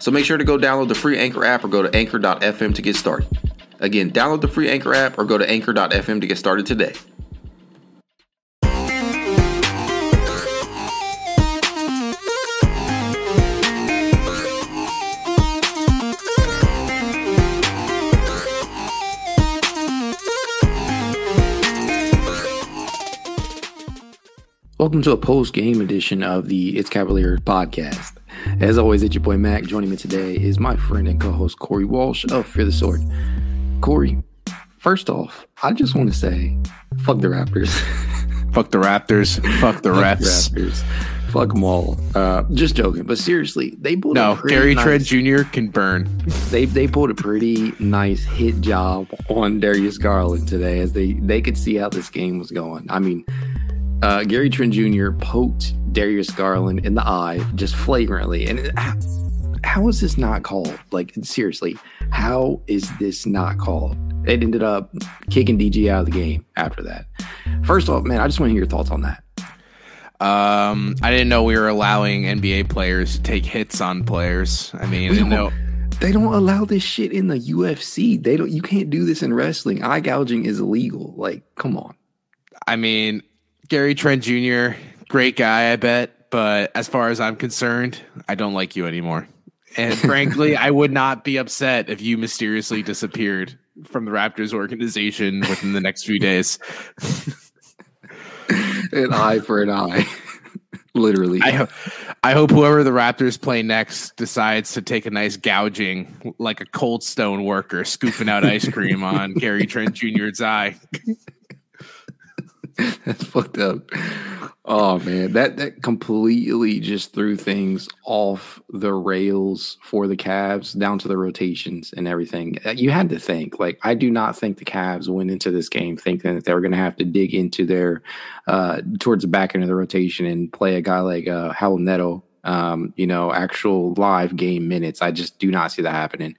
So make sure to go download the free Anchor app or go to anchor.fm to get started. Again, download the free Anchor app or go to anchor.fm to get started today. Welcome to a post game edition of the It's Cavalier podcast. As always, it's your boy Mac. Joining me today is my friend and co host Corey Walsh of Fear the Sword. Corey, first off, I just want to say fuck the Raptors. fuck the Raptors. Fuck the refs. The Raptors. Fuck them all. Uh, just joking, but seriously, they pulled No, a pretty Gary nice, Trent Jr. can burn. They they pulled a pretty nice hit job on Darius Garland today, as they they could see how this game was going. I mean, uh, Gary Trent Jr. poked Darius Garland in the eye just flagrantly, and it, how, how is this not called? Like seriously, how is this not called? It ended up kicking DG out of the game after that. First off, man, I just want to hear your thoughts on that. Um, I didn't know we were allowing NBA players to take hits on players. I mean, I We don't- know. They don't allow this shit in the UFC. They don't. You can't do this in wrestling. Eye gouging is illegal. Like, come on. I mean, Gary Trent Jr. Great guy, I bet. But as far as I'm concerned, I don't like you anymore. And frankly, I would not be upset if you mysteriously disappeared from the Raptors organization within the next few days. an eye for an eye. Literally. I, ho- I hope whoever the Raptors play next decides to take a nice gouging, like a cold stone worker scooping out ice cream on Gary Trent Jr.'s eye. That's fucked up. Oh man, that that completely just threw things off the rails for the Cavs down to the rotations and everything. Uh, You had to think like I do not think the Cavs went into this game thinking that they were going to have to dig into their uh, towards the back end of the rotation and play a guy like uh, Hal. Um, you know, actual live game minutes. I just do not see that happening.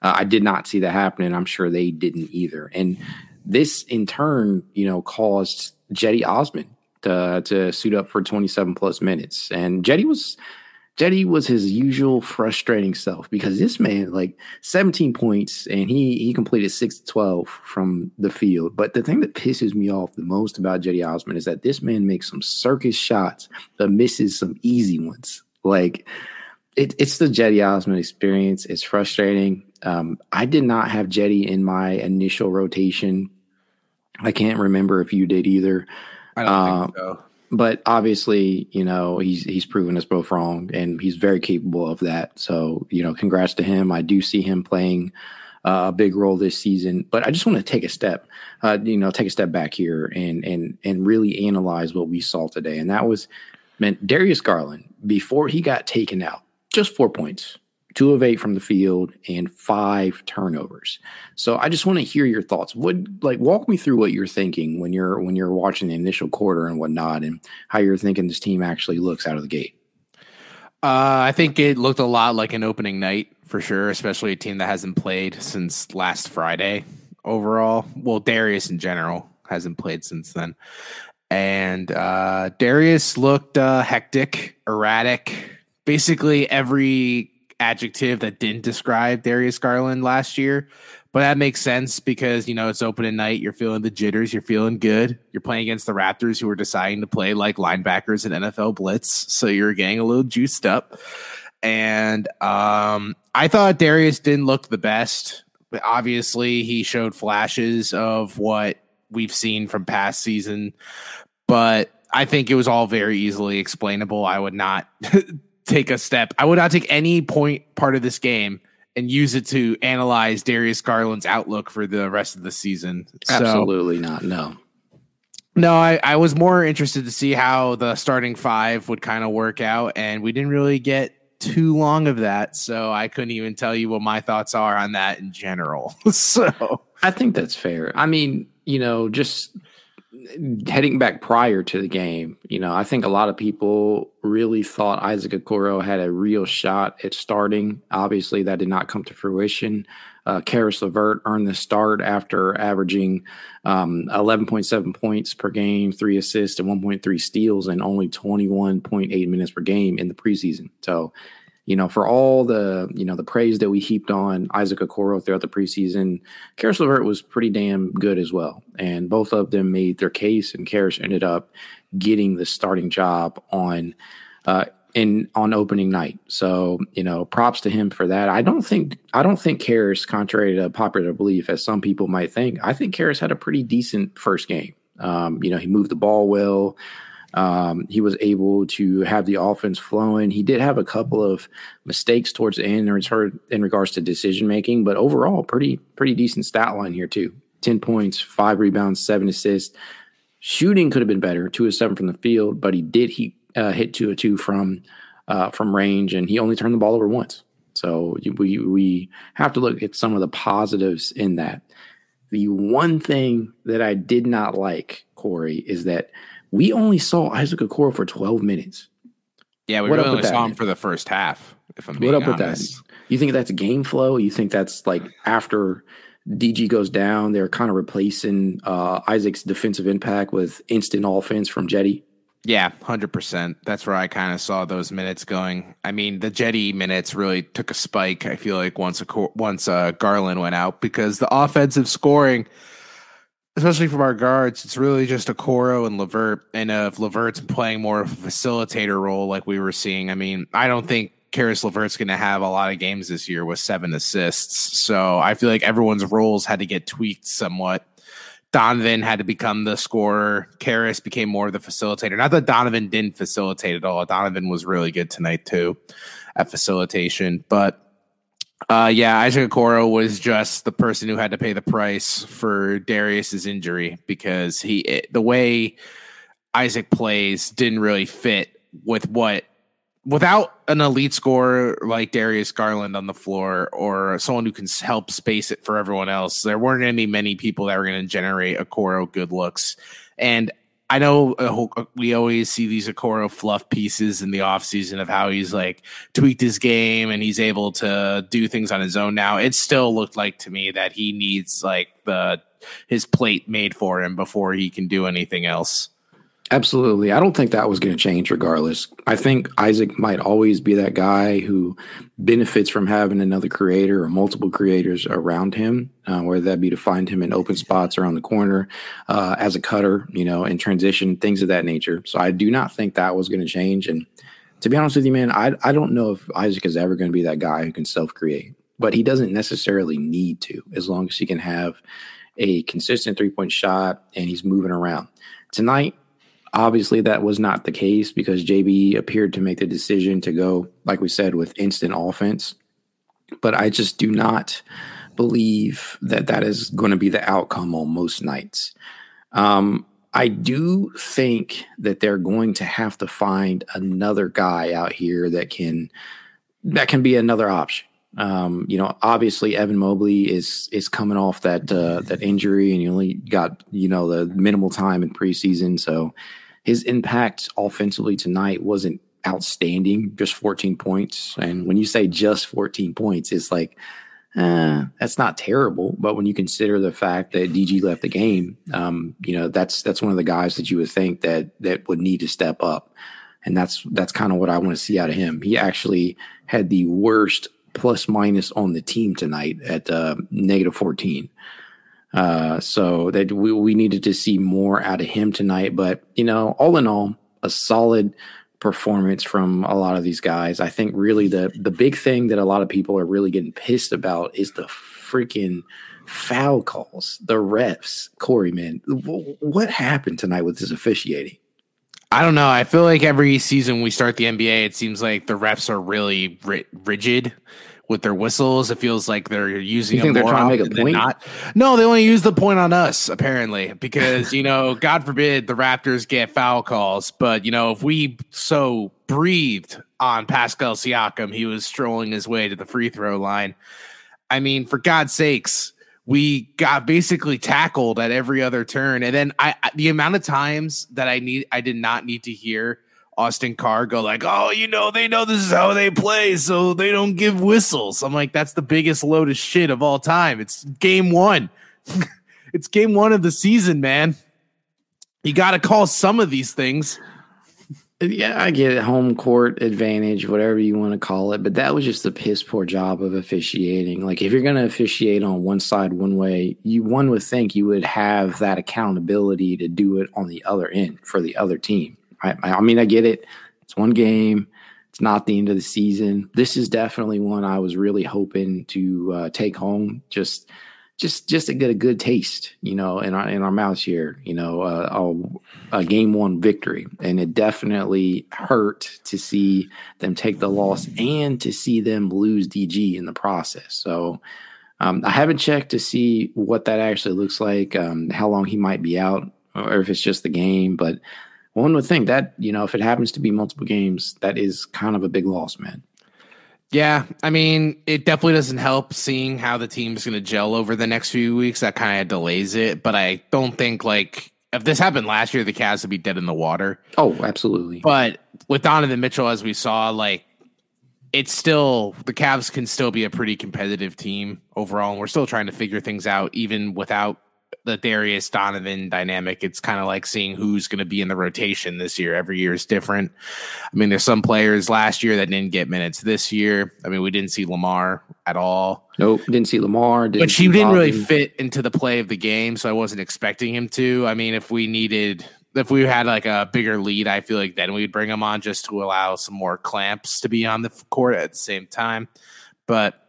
Uh, I did not see that happening. I'm sure they didn't either. And this in turn, you know, caused Cedi Osman to to suit up for 27 plus minutes. And Cedi was Cedi was his usual frustrating self because this man, like 17 points, and he he completed six to 12 from the field. But the thing that pisses me off the most about Cedi Osman is that this man makes some circus shots but misses some easy ones. Like it, it's the Cedi Osman experience. It's frustrating. Um, I did not have Cedi in my initial rotation. I can't remember if you did either. I don't Uh, think so. But obviously, you know, he's he's proven us both wrong and he's very capable of that. So, you know, congrats to him. I do see him playing uh, a big role this season. But I just want to take a step, uh, you know, take a step back here and and and really analyze what we saw today. And that was meant Darius Garland before he got taken out, just four points, two of eight from the field, and five turnovers. So I just want to hear your thoughts. Would like walk me through what you're thinking when you're when you're watching the initial quarter and whatnot, and how you're thinking this team actually looks out of the gate. Uh, I think it looked a lot like an opening night for sure, especially a team that hasn't played since last Friday overall. Well, Darius in general hasn't played since then. And uh, Darius looked uh, hectic, erratic, basically every adjective that didn't describe Darius Garland last year. But that makes sense because, you know, it's opening night. You're feeling the jitters. You're feeling good. You're playing against the Raptors who are deciding to play like linebackers in NFL Blitz. So you're getting a little juiced up. And um, I thought Darius didn't look the best. But obviously, he showed flashes of what we've seen from past season. But I think it was all very easily explainable. I would not take a step. I would not take any point part of this game and use it to analyze Darius Garland's outlook for the rest of the season. So, Absolutely not. No. no, I, I was more interested to see how the starting five would kind of work out, and we didn't really get too long of that, so I couldn't even tell you what my thoughts are on that in general. so I think that's fair. I mean, you know, just heading back prior to the game, you know, I think a lot of people really thought Isaac Okoro had a real shot at starting. Obviously, that did not come to fruition. Uh, Caris LeVert earned the start after averaging um, 11.7 points per game, three assists, and 1.3 steals, and only 21.8 minutes per game in the preseason. So you know, for all the you know the praise that we heaped on Isaac Okoro throughout the preseason, Caris LeVert was pretty damn good as well, and both of them made their case, and Caris ended up getting the starting job on uh, in on opening night. So you know, props to him for that. I don't think I don't think Caris, contrary to popular belief, as some people might think, I think Caris had a pretty decent first game. Um, you know, he moved the ball well. Um, he was able to have the offense flowing. He did have a couple of mistakes towards the end in regards to decision making, but overall, pretty pretty decent stat line here too. Ten points, five rebounds, seven assists. Shooting could have been better, two of seven from the field, but he did he uh, hit two of two from uh, from range, and he only turned the ball over once. So we we have to look at some of the positives in that. The one thing that I did not like, Corey, is that we only saw Isaac Okoro for 12 minutes. Yeah, we what really only saw him for the first half. If I'm what up honest. with that? You think that's game flow? You think that's like after DG goes down, they're kind of replacing uh, Isaac's defensive impact with instant offense from Cedi? Yeah, hundred percent. That's where I kind of saw those minutes going. I mean, the Cedi minutes really took a spike. I feel like once a once uh, Garland went out because the offensive scoring especially from our guards, it's really just Okoro and LeVert. And uh, if LeVert's playing more of a facilitator role, like we were seeing, I mean, I don't think Caris LeVert's going to have a lot of games this year with seven assists. So I feel like everyone's roles had to get tweaked somewhat. Donovan had to become the scorer. Caris became more of the facilitator. Not that Donovan didn't facilitate at all. Donovan was really good tonight too at facilitation, but uh, yeah, Isaac Okoro was just the person who had to pay the price for Darius's injury because he it, the way Isaac plays didn't really fit with what without an elite scorer like Darius Garland on the floor or someone who can help space it for everyone else. There weren't any many people that were going to generate Okoro good looks. And I know uh, uh, we always see these Okoro fluff pieces in the offseason of how he's like tweaked his game and he's able to do things on his own now. It still looked like to me that he needs like the his plate made for him before he can do anything else. Absolutely. I don't think that was going to change regardless. I think Isaac might always be that guy who benefits from having another creator or multiple creators around him, uh, whether that be to find him in open spots around the corner, uh, as a cutter, you know, in transition, things of that nature. So I do not think that was going to change. And to be honest with you, man, I, I don't know if Isaac is ever going to be that guy who can self create, but he doesn't necessarily need to as long as he can have a consistent three point shot and he's moving around. Tonight, Obviously, that was not the case because JB appeared to make the decision to go, like we said, with instant offense. But I just do not believe that that is going to be the outcome on most nights. Um, I do think that they're going to have to find another guy out here that can that can be another option. Um, you know, obviously Evan Mobley is is coming off that uh, that injury, and you only got you know the minimal time in preseason, so his impact offensively tonight wasn't outstanding, just 14 points. And when you say just 14 points, it's like, eh, that's not terrible. But when you consider the fact that DG left the game, um, you know, that's that's one of the guys that you would think that that would need to step up. And that's that's kind of what I want to see out of him. He actually had the worst plus minus on the team tonight at uh, negative 14. Uh, so that we, we needed to see more out of him tonight. But, you know, all in all, a solid performance from a lot of these guys. I think really the the big thing that a lot of people are really getting pissed about is the freaking foul calls, the refs. Corey, man, what happened tonight with this officiating? I don't know. I feel like every season we start the NBA, it seems like the refs are really ri- rigid with their whistles. It feels like they're using. You think they're trying to make a point? Not. No, they only use the point on us apparently because you know, God forbid the Raptors get foul calls, but you know, if we so breathed on Pascal Siakam. He was strolling his way to the free throw line. I mean, for God's sakes, we got basically tackled at every other turn. And then I, the amount of times that I need, I did not need to hear Austin Carr go like, "Oh, you know, they know this is how they play, so they don't give whistles." I'm like, that's the biggest load of shit of all time. It's game one. it's game one of the season, man. You got to call some of these things. Yeah, I get it. Home court advantage, whatever you want to call it. But that was just a piss poor job of officiating. Like, if you're going to officiate on one side one way, you one would think you would have that accountability to do it on the other end for the other team. I, I mean, I get it. It's one game. It's not the end of the season. This is definitely one I was really hoping to uh, take home. Just just just to get a good taste, you know, in our in our mouths here, you know, uh, a, a, game one victory, and it definitely hurt to see them take the loss and to see them lose DG in the process. So um, I haven't checked to see what that actually looks like, um, how long he might be out, or if it's just the game. But one would think that you know, if it happens to be multiple games, that is kind of a big loss, man. Yeah, I mean, it definitely doesn't help seeing how the team's going to gel over the next few weeks. That kind of delays it, but I don't think like if this happened last year, the Cavs would be dead in the water. Oh, absolutely. But with Donovan Mitchell, as we saw, like it's still the Cavs can still be a pretty competitive team overall, and we're still trying to figure things out even without the Darius Donovan dynamic. It's kind of like seeing who's going to be in the rotation this year. Every year is different. I mean, there's some players last year that didn't get minutes this year. I mean, we didn't see Lamar at all. Nope, didn't see Lamar. Didn't but she didn't Bobby. really fit into the play of the game, so I wasn't expecting him to. I mean, if we needed, if we had like a bigger lead, I feel like then we'd bring him on just to allow some more clamps to be on the court at the same time. But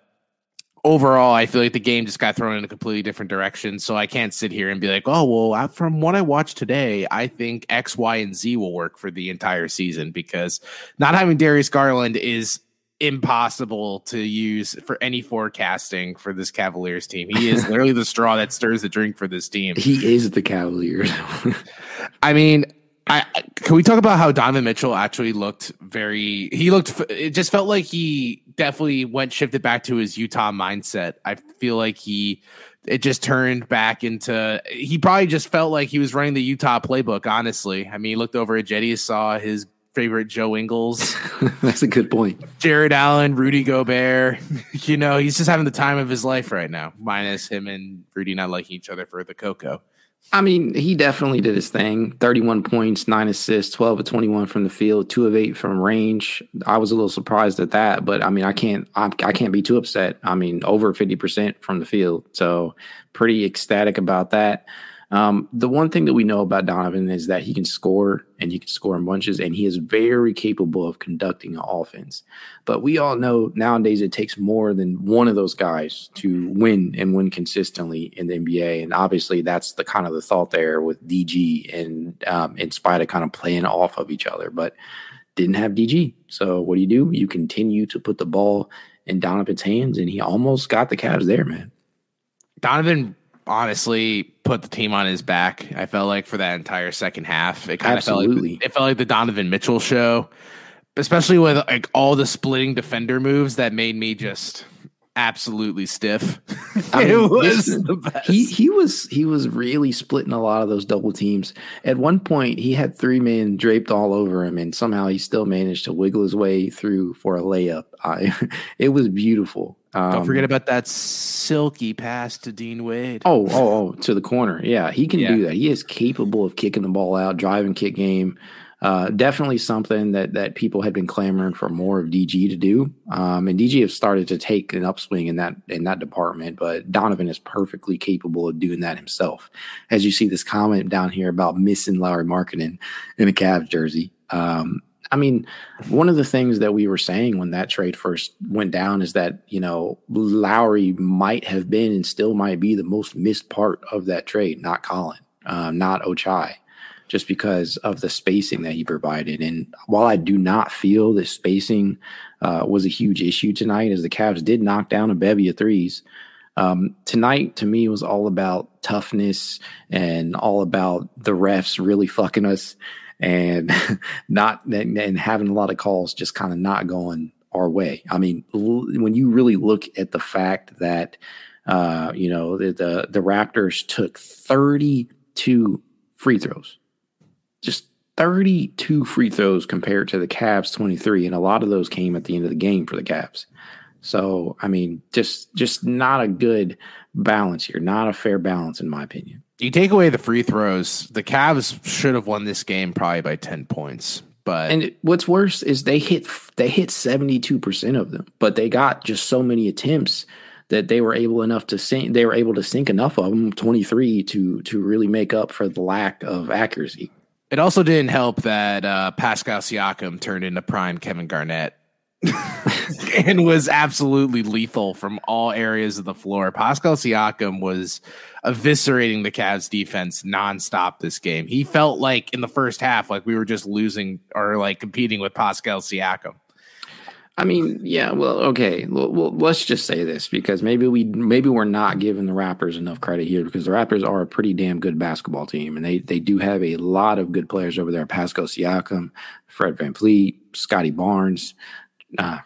overall, I feel like the game just got thrown in a completely different direction. So I can't sit here and be like, oh, well, from what I watched today, I think X, Y, and Z will work for the entire season because not having Darius Garland is impossible to use for any forecasting for this Cavaliers team. He is literally the straw that stirs the drink for this team. He is the Cavaliers. I mean, I, can we talk about how Donovan Mitchell actually looked very? He looked. It just felt like he definitely went shifted back to his Utah mindset. I feel like he it just turned back into. He probably just felt like he was running the Utah playbook. Honestly, I mean, he looked over at Cedi, saw his favorite Joe Ingles. That's a good point. Jarrett Allen, Rudy Gobert. you know, he's just having the time of his life right now, minus him and Rudy not liking each other for the cocoa. I mean, he definitely did his thing. 31 points, nine assists, 12 of 21 from the field, two of eight from range. I was a little surprised at that, but I mean, I can't, I, I can't be too upset. I mean, over 50% from the field. So pretty ecstatic about that. Um, the one thing that we know about Donovan is that he can score and he can score in bunches, and he is very capable of conducting an offense. But we all know nowadays it takes more than one of those guys to win and win consistently in the NBA. And obviously, that's the kind of the thought there with DG and um, in spite of kind of playing off of each other. But didn't have DG. So what do you do? You continue to put the ball in Donovan's hands, and he almost got the Cavs there, man. Donovan honestly put the team on his back. I felt like for that entire second half, it kind of felt like it felt like the Donovan Mitchell show, especially with like all the splitting defender moves that made me just absolutely stiff. I mean, it was listen, the best. He he was he was really splitting a lot of those double teams. At one point, he had three men draped all over him, and somehow he still managed to wiggle his way through for a layup. I, it was beautiful. Um, Don't forget about that silky pass to Dean Wade. Oh, oh, oh, to the corner. Yeah, he can yeah. do that. He is capable of kicking the ball out, driving kick game. Uh, definitely something that that people had been clamoring for more of DG to do. Um, and DG has started to take an upswing in that in that department, but Donovan is perfectly capable of doing that himself. As you see this comment down here about missing Lauri Markkanen in a Cavs jersey. Um, I mean, one of the things that we were saying when that trade first went down is that, you know, Lauri might have been and still might be the most missed part of that trade, not Collin, uh, not Ochai, just because of the spacing that he provided. And while I do not feel that spacing uh, was a huge issue tonight, as the Cavs did knock down a bevy of threes, um, tonight to me was all about toughness and all about the refs really fucking us and not and having a lot of calls just kind of not going our way. I mean, when you really look at the fact that uh, you know the, the the Raptors took 32 free throws, just 32 free throws compared to the Cavs 23, and a lot of those came at the end of the game for the Cavs. So, I mean, just just not a good balance here, not a fair balance in my opinion. You take away the free throws, the Cavs should have won this game probably by 10 points. But and what's worse is they hit they hit 72% of them, but they got just so many attempts that they were able enough to sink they were able to sink enough of them 23 to to really make up for the lack of accuracy. It also didn't help that uh, Pascal Siakam turned into prime Kevin Garnett and was absolutely lethal from all areas of the floor. Pascal Siakam was eviscerating the Cavs defense nonstop this game. He felt like in the first half, like we were just losing or like competing with Pascal Siakam. I mean, yeah, well, okay. Well, well, let's just say this because maybe we maybe we're not giving the Raptors enough credit here because the Raptors are a pretty damn good basketball team and they they do have a lot of good players over there. Pascal Siakam, Fred Van VanVleet, Scottie Barnes. Uh,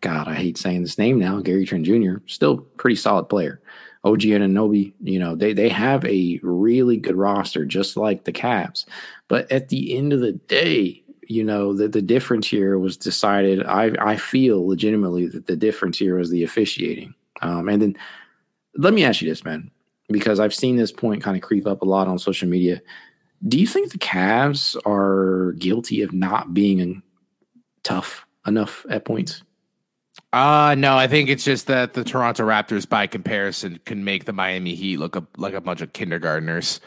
God, I hate saying this name now. Gary Trent Jr. Still pretty solid player. OG Anunoby, you know, they they have a really good roster, just like the Cavs. But at the end of the day, you know that the difference here was decided. I I feel legitimately that the difference here was the officiating. Um, and then let me ask you this, man, because I've seen this point kind of creep up a lot on social media. Do you think the Cavs are guilty of not being tough enough at points? Uh no, I think it's just that the Toronto Raptors, by comparison, can make the Miami Heat look a, like a bunch of kindergartners.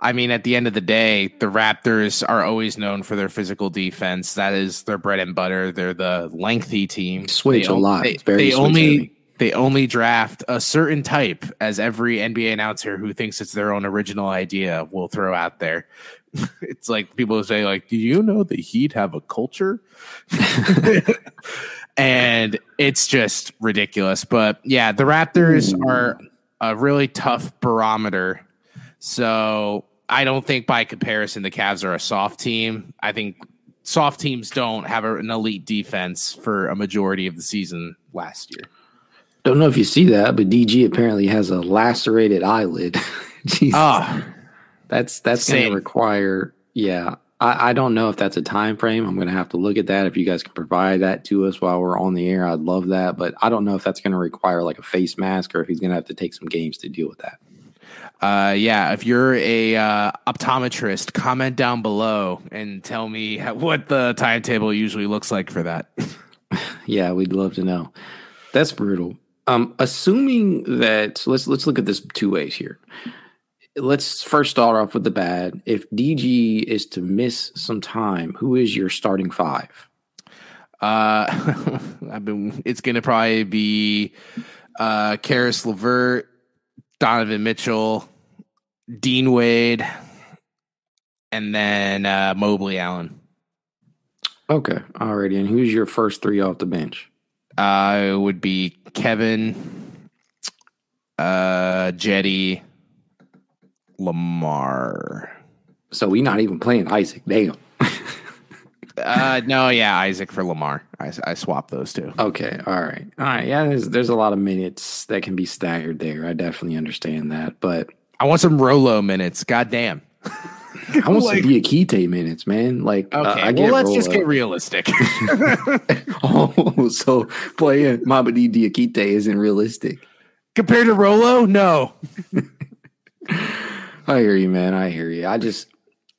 I mean, at the end of the day, the Raptors are always known for their physical defense. That is their bread and butter. They're the lengthy team. Switch they a lot. They, they only they only draft a certain type, as every NBA announcer who thinks it's their own original idea will throw out there. it's like people say, like, "Do you know the Heat have a culture?" and it's just ridiculous. But yeah, the Raptors Ooh. are a really tough barometer. So I don't think by comparison the Cavs are a soft team. I think soft teams don't have an elite defense for a majority of the season last year. Don't know if you see that, but DG apparently has a lacerated eyelid. Jesus. Oh, that's that's going to require. Yeah, I, I, don't know if that's a time frame. I'm going to have to look at that. If you guys can provide that to us while we're on the air, I'd love that. But I don't know if that's going to require like a face mask or if he's going to have to take some games to deal with that uh, yeah, if you're a uh, optometrist, comment down below and tell me how, what the timetable usually looks like for that. yeah, we'd love to know. That's brutal. Um, assuming that let's let's look at this two ways here. Let's first start off with the bad. If DG is to miss some time, who is your starting five? Uh, I've been. It's gonna probably be uh, Caris LeVert, Donovan Mitchell, Dean Wade, and then uh, Mobley Allen. Okay, alrighty. And who's your first three off the bench? Uh, it would be Kevin, uh, Cedi, Lamar. So we not even playing Isaac. Damn. uh, no, yeah, Isaac for Lamar. I, I swapped those two. Okay, all right, all right. Yeah, there's there's a lot of minutes that can be staggered there. I definitely understand that, but I want some Rolo minutes. God damn. I want like, some Diakite minutes, man. Like, okay, uh, well, let's just get realistic. oh, so playing Mamadi Diakite isn't realistic compared to Rolo? No. I hear you, man. I hear you. I just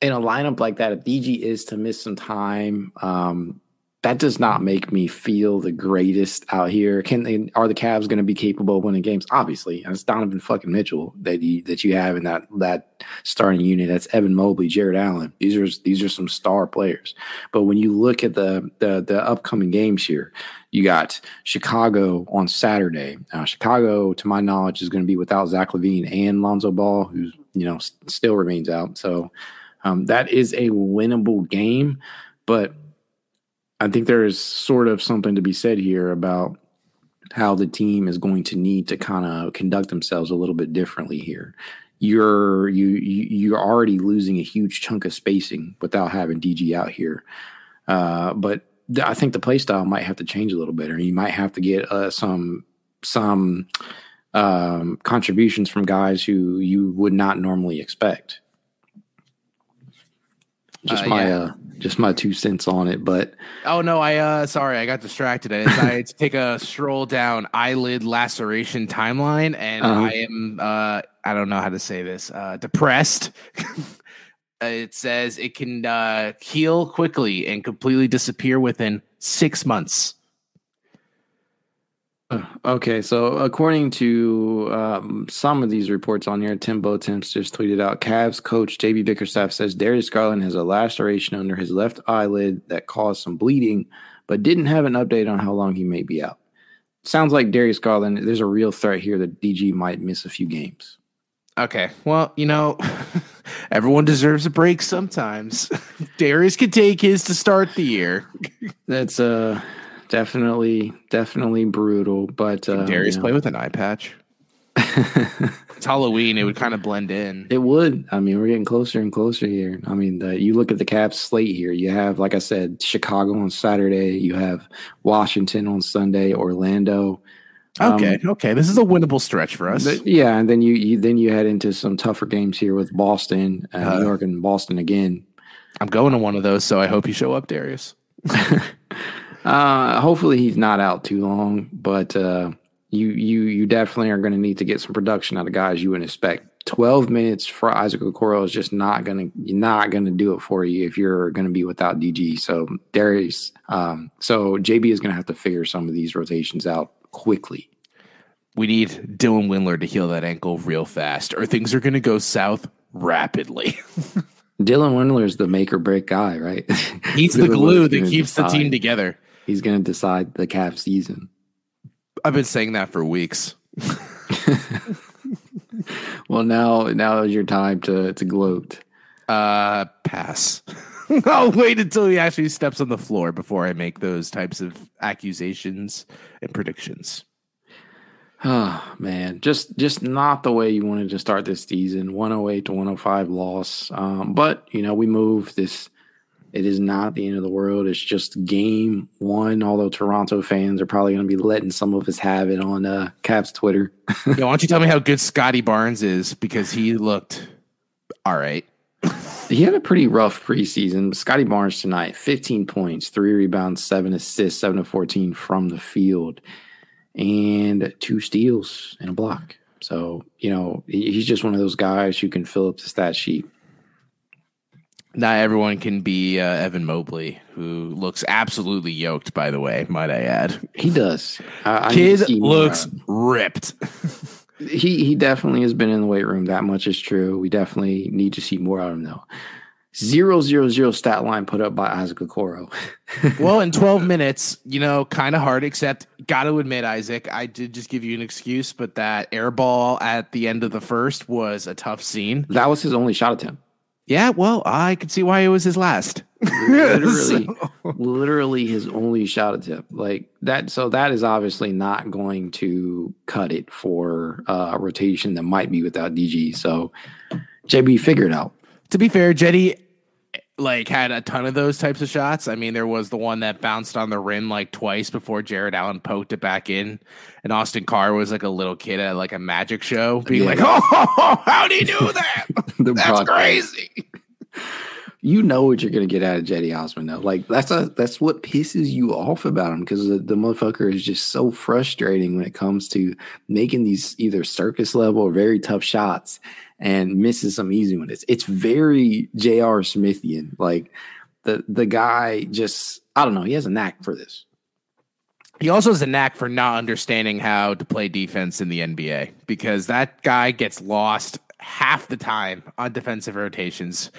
in a lineup like that, if DG is to miss some time, um, that does not make me feel the greatest out here. Can they, are the Cavs going to be capable of winning games? Obviously, and it's Donovan fucking Mitchell that you that you have in that that starting unit. That's Evan Mobley, Jarrett Allen. These are these are some star players. But when you look at the the, the upcoming games here, you got Chicago on Saturday. Now, Chicago, to my knowledge, is going to be without Zach LaVine and Lonzo Ball, who you know still remains out. So um, that is a winnable game, but I think there is sort of something to be said here about how the team is going to need to kind of conduct themselves a little bit differently here. you're you, you you're already losing a huge chunk of spacing without having DG out here. Uh, but th- I think the play style might have to change a little bit, or you might have to get uh, some some um, contributions from guys who you would not normally expect. Just Uh, my yeah. Just my two cents on it, but Oh no, I uh sorry, I got distracted. I decided to take a stroll down eyelid laceration timeline and Uh-huh. I am uh I don't know how to say this. Uh depressed. Uh, it says it can uh heal quickly and completely disappear within 6 months. Okay, so according to um, some of these reports on here, Tim Bontemps just tweeted out Cavs coach JB Bickerstaff says Darius Garland has a laceration under his left eyelid that caused some bleeding, but didn't have an update on how long he may be out. Sounds like Darius Garland, there's a real threat here that DG might miss a few games. Okay. Well, you know, everyone deserves a break sometimes. Darius could take his to start the year. That's uh, definitely, definitely brutal, but uh, Darius play with an eye patch. It's Halloween, it would kind of blend in. It would. I mean, we're getting closer and closer here. I mean, the, you look at the Cavs slate here. You have, like I said, Chicago on Saturday. You have Washington on Sunday. Orlando. Um, Okay, okay. This is a winnable stretch for us. But, yeah, and then you, you then you head into some tougher games here with Boston, uh, Uh, New York, and Boston again. I'm going to one of those, so I hope you show up, Darius. Uh, hopefully he's not out too long, but uh, you you you definitely are going to need to get some production out of guys you wouldn't expect. Twelve minutes for Isaac Okoro is just not going to not going to do it for you if you're going to be without DG. So Darius, um, so JB is going to have to figure some of these rotations out quickly. We need Dylan Windler to heal that ankle real fast, or things are going to go south rapidly. Dylan Windler is the make or break guy, right? He's the glue that keeps the team together. He's going to decide the Cavs season. I've been saying that for weeks. Well, now now is your time to to gloat. Uh, pass. I'll wait until he actually steps on the floor before I make those types of accusations and predictions. Oh man, just just not the way you wanted to start this season. 108 to 105 loss. Um, but you know, we move this it is not the end of the world. It's just game one, although Toronto fans are probably gonna be letting some of us have it on uh Cavs Twitter. Yo, why don't you tell me how good Scottie Barnes is because he looked all right. He had a pretty rough preseason. Scottie Barnes tonight, 15 points, three rebounds, seven assists, seven to 14 from the field, and two steals and a block. So, you know, he's just one of those guys who can fill up the stat sheet. Not everyone can be uh, Evan Mobley, who looks absolutely yoked. By the way, might I add, He does. I, I need to kid looks ripped. He he definitely has been in the weight room. That much is true. We definitely need to see more out of him, though. Zero zero zero stat line put up by Isaac Okoro. well, in 12 minutes, you know, kind of hard, except got to admit, Isaac, I did just give you an excuse, but that air ball at the end of the first was a tough scene. that was his only shot attempt. Yeah, well, I could see why it was his last. literally, literally his only shot at attempt. Like that. So that is obviously not going to cut it for uh, a rotation that might be without DG. So JB, figure it out. to be fair, Cedi like had a ton of those types of shots. I mean, there was the one that bounced on the rim like twice before Jarrett Allen poked it back in, and Austin Carr was like a little kid at like a magic show, being Yeah. like, "Oh, how do you do that? That's broadcast. crazy." You know what you're going to get out of Cedi Osman though. Like that's a that's what pisses you off about him because the, the motherfucker is just so frustrating when it comes to making these either circus level or very tough shots and misses some easy ones. It's, very J.R. Smithian. Like the the guy just I don't know. He has a knack for this. He also has a knack for not understanding how to play defense in the NBA because that guy gets lost half the time on defensive rotations.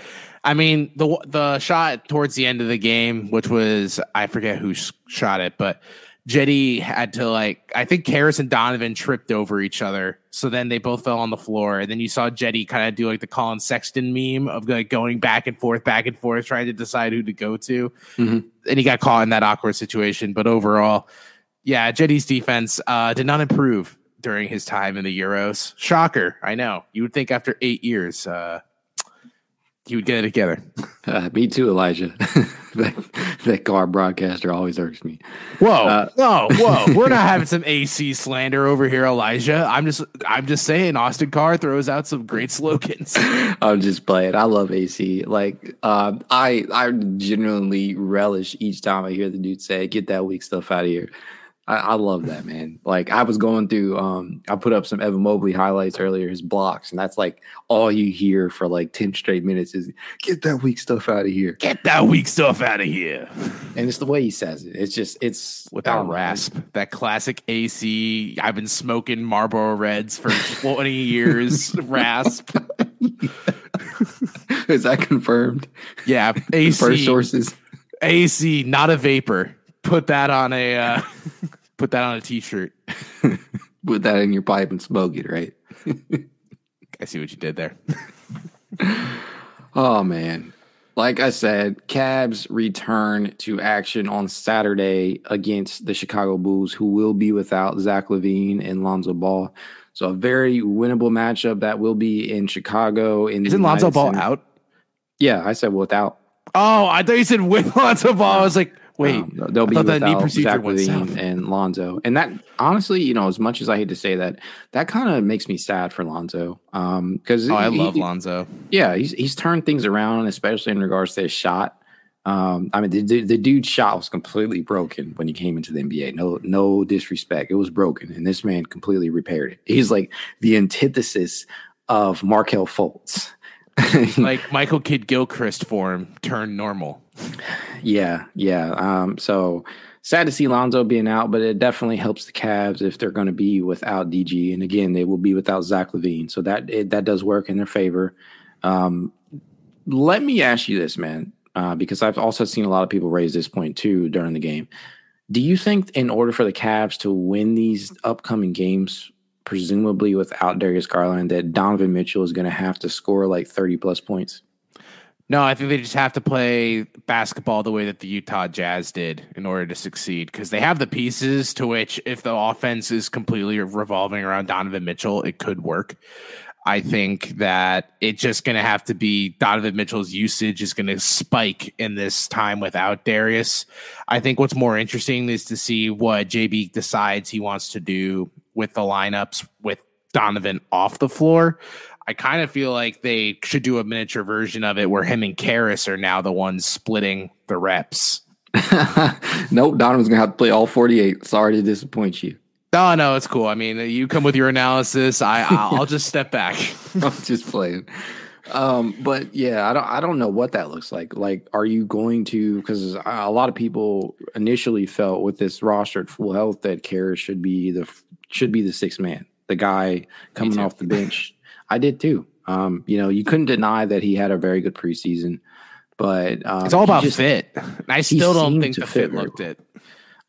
I mean, the the shot towards the end of the game, which was I forget who sh- shot it, but Cedi had to like I think Caris and Donovan tripped over each other, so then they both fell on the floor, and then you saw Cedi kind of do like the Collin Sexton meme of like going back and forth, back and forth, trying to decide who to go to, Mhm. and he got caught in that awkward situation. But overall, yeah, Cedi's defense uh, did not improve during his time in the Euros. Shocker, I know. You would think after eight years, uh, he would get it together. Uh, me too, Elijah. that, that car broadcaster always irks me. Whoa, uh, whoa, whoa! We're not having some AC slander over here, Elijah. I'm just, I'm just saying. Austin Carr throws out some great slogans. I'm just playing. I love AC. Like, uh, I, I genuinely relish each time I hear the dude say, "Get that weak stuff out of here." I, I, love that man. Like I was going through, um, I put up some Evan Mobley highlights earlier, his blocks, and that's like all you hear for like ten straight minutes is "Get that weak stuff out of here! Get that weak stuff out of here!" And it's the way he says it. It's just it's with that rasp, know. that classic AC. I've been smoking Marlboro Reds for twenty years. rasp. is that confirmed? Yeah, AC first sources. AC, not a vapor put that on a uh, put that on a t-shirt. put that in your pipe and smoke it, right? I see what you did there. oh man. Like I said, Cavs return to action on Saturday against the Chicago Bulls, who will be without Zach LaVine and Lonzo Ball. So a very winnable matchup that will be in Chicago. In Isn't Lonzo Ball out? Yeah, I said without. Oh, I thought you said with Lonzo Ball. I was like, Wait, um, they'll be without Zach and Lonzo, and that honestly, you know, as much as I hate to say that, that kind of makes me sad for Lonzo. Um, because oh, I love Lonzo. Yeah, he's he's turned things around, especially in regards to his shot. Um, I mean, the, the, the dude's shot was completely broken when he came into the NBA. No, no disrespect, it was broken, and this man completely repaired it. He's like the antithesis of Markelle Fultz. like Michael Kidd Gilchrist form turned normal. Yeah, yeah. Um, so sad to see Lonzo being out, but it definitely helps the Cavs if they're going to be without DG. And again, they will be without Zach LaVine, so that it, that does work in their favor. Um, let me ask you this, man, uh, because I've also seen a lot of people raise this point too during the game. Do you think, in order for the Cavs to win these upcoming games, presumably without Darius Garland, that Donovan Mitchell is going to have to score like 30 plus points? No, I think they just have to play basketball the way that the Utah Jazz did in order to succeed because they have the pieces to which, if the offense is completely revolving around Donovan Mitchell, it could work. I think that it's just going to have to be Donovan Mitchell's usage is going to spike in this time without Darius. I think what's more interesting is to see what JB decides he wants to do with the lineups with Donovan off the floor. I kind of feel like they should do a miniature version of it where him and Caris are now the ones splitting the reps. nope, Donovan's gonna have to play all 48. Sorry to disappoint you. No, no, it's cool. I mean, you come with your analysis. I, I'll just step back. I'm just playing. Um, but yeah, I don't, I don't know what that looks like. Like, are you going to? Because a lot of people initially felt with this roster at full health that Caris should be the should be the sixth man, the guy coming off the bench. I did too. Um, you know, you couldn't deny that he had a very good preseason, but um, it's all about just, fit. I still don't think the fit looked it.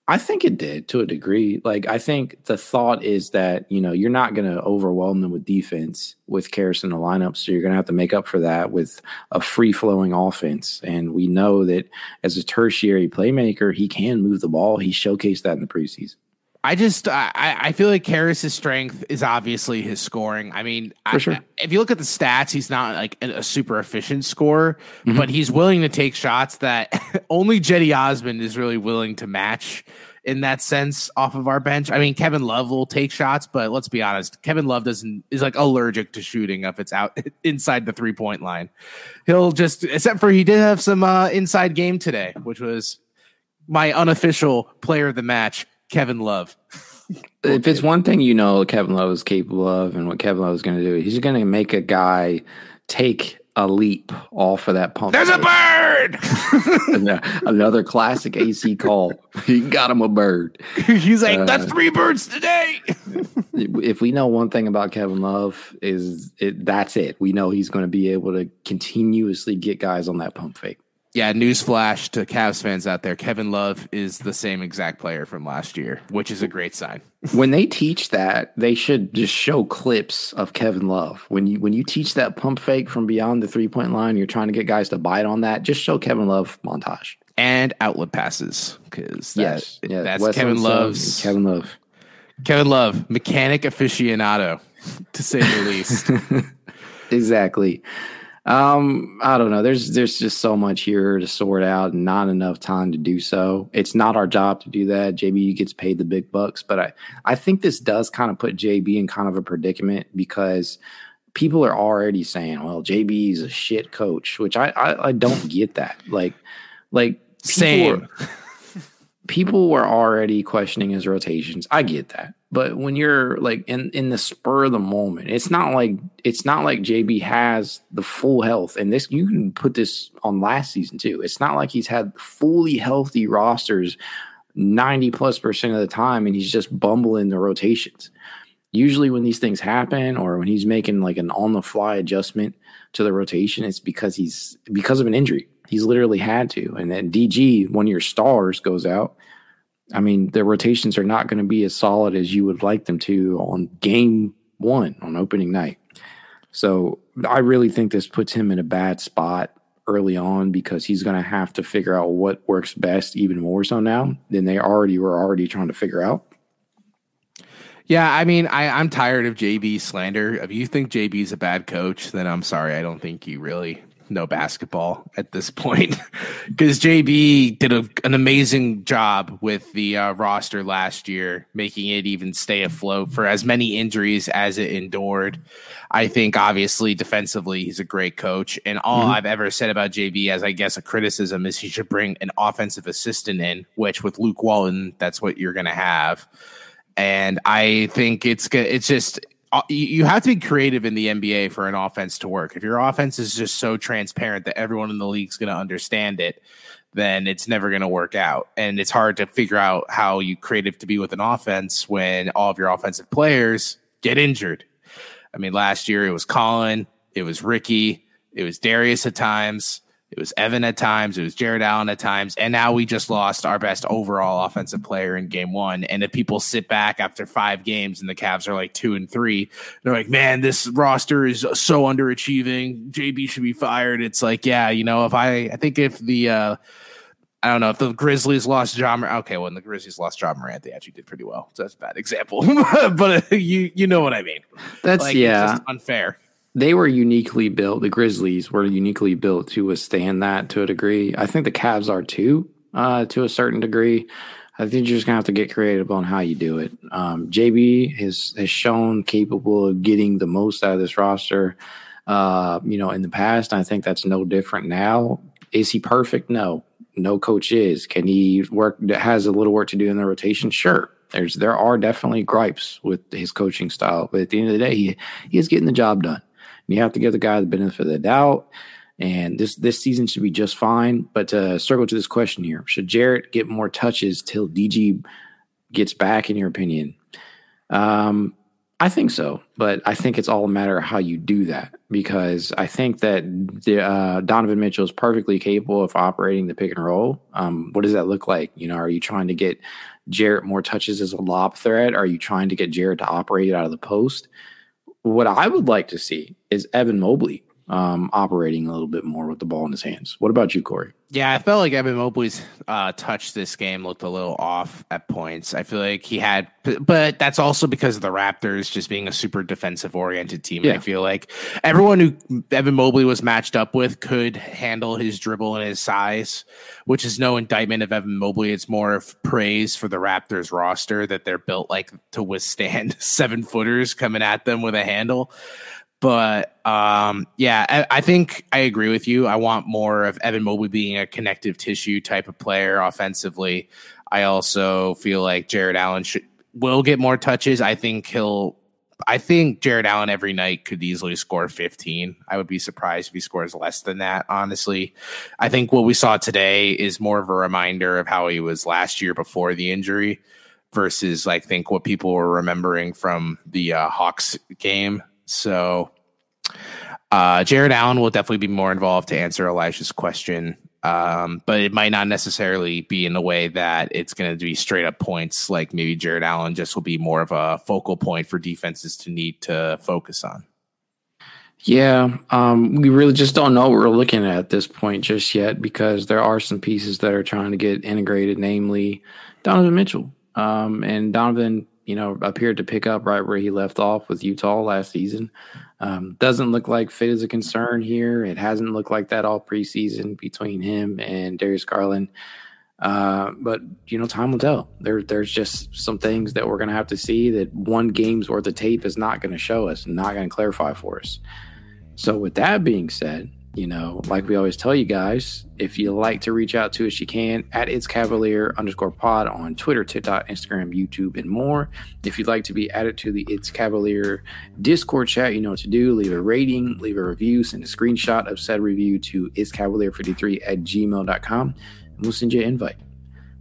I think it did to a degree. Like I think the thought is that you know you're not going to overwhelm them with defense with Caris in the lineup, so you're going to have to make up for that with a free flowing offense. And we know that as a tertiary playmaker, he can move the ball. He showcased that in the preseason. I just I, I feel like Caris's strength is obviously his scoring. I mean, I, sure. if you look at the stats, he's not like a, super efficient scorer, mm-hmm. but he's willing to take shots that only Cedi Osman is really willing to match in that sense off of our bench. I mean, Kevin Love will take shots, but let's be honest, Kevin Love doesn't is like allergic to shooting if it's out inside the three point line. He'll just except for he did have some uh, inside game today, which was my unofficial player of the match. Kevin Love. if it's one thing you know Kevin Love is capable of and what Kevin Love is going to do, he's going to make a guy take a leap off of that pump. There's a bird. Another classic AC call. He got him a bird. He's like, uh, that's three birds today. if we know one thing about Kevin Love is it, that's it. We know he's going to be able to continuously get guys on that pump fake. Yeah, newsflash to Cavs fans out there: Kevin Love is the same exact player from last year, which is a great sign. when they teach that, they should just show clips of Kevin Love. When you when you teach that pump fake from beyond the three point line, you're trying to get guys to bite on that. Just show Kevin Love montage and outlet passes because that, yes, yeah, that's Kevin Love's Kevin Love. Kevin Love, mechanic aficionado, to say the least. exactly. Um, I don't know. There's there's just so much here to sort out and not enough time to do so. It's not our job to do that. JB gets paid the big bucks, but I I think this does kind of put JB in kind of a predicament because people are already saying, "Well, JB is a shit coach," which I I, I don't get that. Like like same. Were, people were already questioning his rotations. I get that. But when you're like in in the spur of the moment, it's not like it's not like JB has the full health. And this you can put this on last season too. It's not like he's had fully healthy rosters 90 plus percent of the time and he's just bumbling the rotations. Usually when these things happen or when he's making like an on the fly adjustment to the rotation, it's because he's because of an injury. He's literally had to. And then DG, one of your stars, goes out. I mean, the rotations are not going to be as solid as you would like them to on game one on opening night. So I really think this puts him in a bad spot early on because he's going to have to figure out what works best even more so now than they already were already trying to figure out. Yeah, I mean, I, I'm tired of JB slander. If you think JB's a bad coach, then I'm sorry. I don't think you really know basketball at this point because JB did a, an amazing job with the uh, roster last year, making it even stay afloat for as many injuries as it endured. I think obviously defensively he's a great coach, and all mm-hmm. I've ever said about JB as I guess a criticism is he should bring an offensive assistant in, which with Luke Walton that's what you're going to have. And I think it's good. it's just Uh, you have to be creative in the NBA for an offense to work. If your offense is just so transparent that everyone in the league is going to understand it, then it's never going to work out. And it's hard to figure out how you creative to be with an offense when all of your offensive players get injured. I mean, last year it was Collin, it was Ricky, it was Darius at times. It was Evan at times. It was Jarrett Allen at times. And now we just lost our best overall offensive player in game one. And if people sit back after five games and the Cavs are like two and three, they're like, man, this roster is so underachieving. JB should be fired. It's like, yeah, you know, if I, I think if the, uh, I don't know if the Grizzlies lost John. Okay, when the Grizzlies lost Ja Morant, they actually did pretty well. So that's a bad example, but uh, you you know what I mean. That's like, yeah, unfair they were uniquely built. The Grizzlies were uniquely built to withstand that to a degree. I think the Cavs are too, uh, to a certain degree. I think you're just gonna have to get creative on how you do it. Um, JB has has shown capable of getting the most out of this roster. Uh, you know, in the past, I think that's no different now. Is he perfect? No, no coach is. Can he work? Has a little work to do in the rotation? Sure. There's there are definitely gripes with his coaching style, but at the end of the day, he he is getting the job done. You have to give the guy the benefit of the doubt. And this this season should be just fine. But to circle to this question here, should Jarrett get more touches till DG gets back? In your opinion, um, I think so. But I think it's all a matter of how you do that because I think that the, uh, Donovan Mitchell is perfectly capable of operating the pick and roll. Um, what does that look like? You know, are you trying to get Jarrett more touches as a lob threat? Are you trying to get Jarrett to operate out of the post? What I would like to see is Evan Mobley um, operating a little bit more with the ball in his hands. What about you, Corey? Yeah, I felt like Evan Mobley's uh, touch this game looked a little off at points. I feel like he had, but that's also because of the Raptors just being a super defensive oriented team. Yeah. I feel like everyone who Evan Mobley was matched up with could handle his dribble and his size, which is no indictment of Evan Mobley. It's more of praise for the Raptors roster that they're built like to withstand seven footers coming at them with a handle. But um, yeah, I, I, think I agree with you. I want more of Evan Mobley being a connective tissue type of player offensively. I also feel like Jarrett Allen should will get more touches. I think he'll. I think Jarrett Allen every night could easily score 15. I would be surprised if he scores less than that, honestly. I think what we saw today is more of a reminder of how he was last year before the injury versus I think what people were remembering from the uh, Hawks game so uh, Jarrett Allen will definitely be more involved to answer Elijah's question. Um, but it might not necessarily be in the way that it's going to be straight up points. Like maybe Jarrett Allen just will be more of a focal point for defenses to need to focus on. Yeah, um, we really just don't know what we're looking at at this point just yet because there are some pieces that are trying to get integrated, namely Donovan Mitchell. Um, and Donovan you know, appeared to pick up right where he left off with Utah last season. Um, doesn't look like fit is a concern here. It hasn't looked like that all preseason between him and Darius Garland. Uh, but you know, time will tell. There, there's just some things that we're to have to see that one game's worth of tape is not to show us, not to clarify for us. So, with that being said, you know, like we always tell you guys, if you like to reach out to us, you can at it's cavalier underscore pod on Twitter, TikTok, Instagram, YouTube, and more. If you'd like to be added to the It's Cavalier Discord chat, you know what to do. Leave a rating, leave a review, send a screenshot of said review to it's cavalier53 at gmail.com, and we'll send you an invite.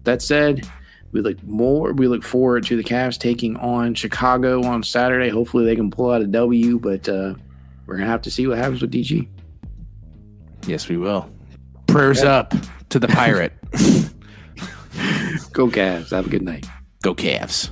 That said, we look more we look forward to the Cavs taking on Chicago on Saturday. Hopefully they can pull out a W, but uh, we're gonna have to see what happens with DG. Yes, we will. Prayers up to the pirate. Go Cavs. Have a good night. Go Cavs.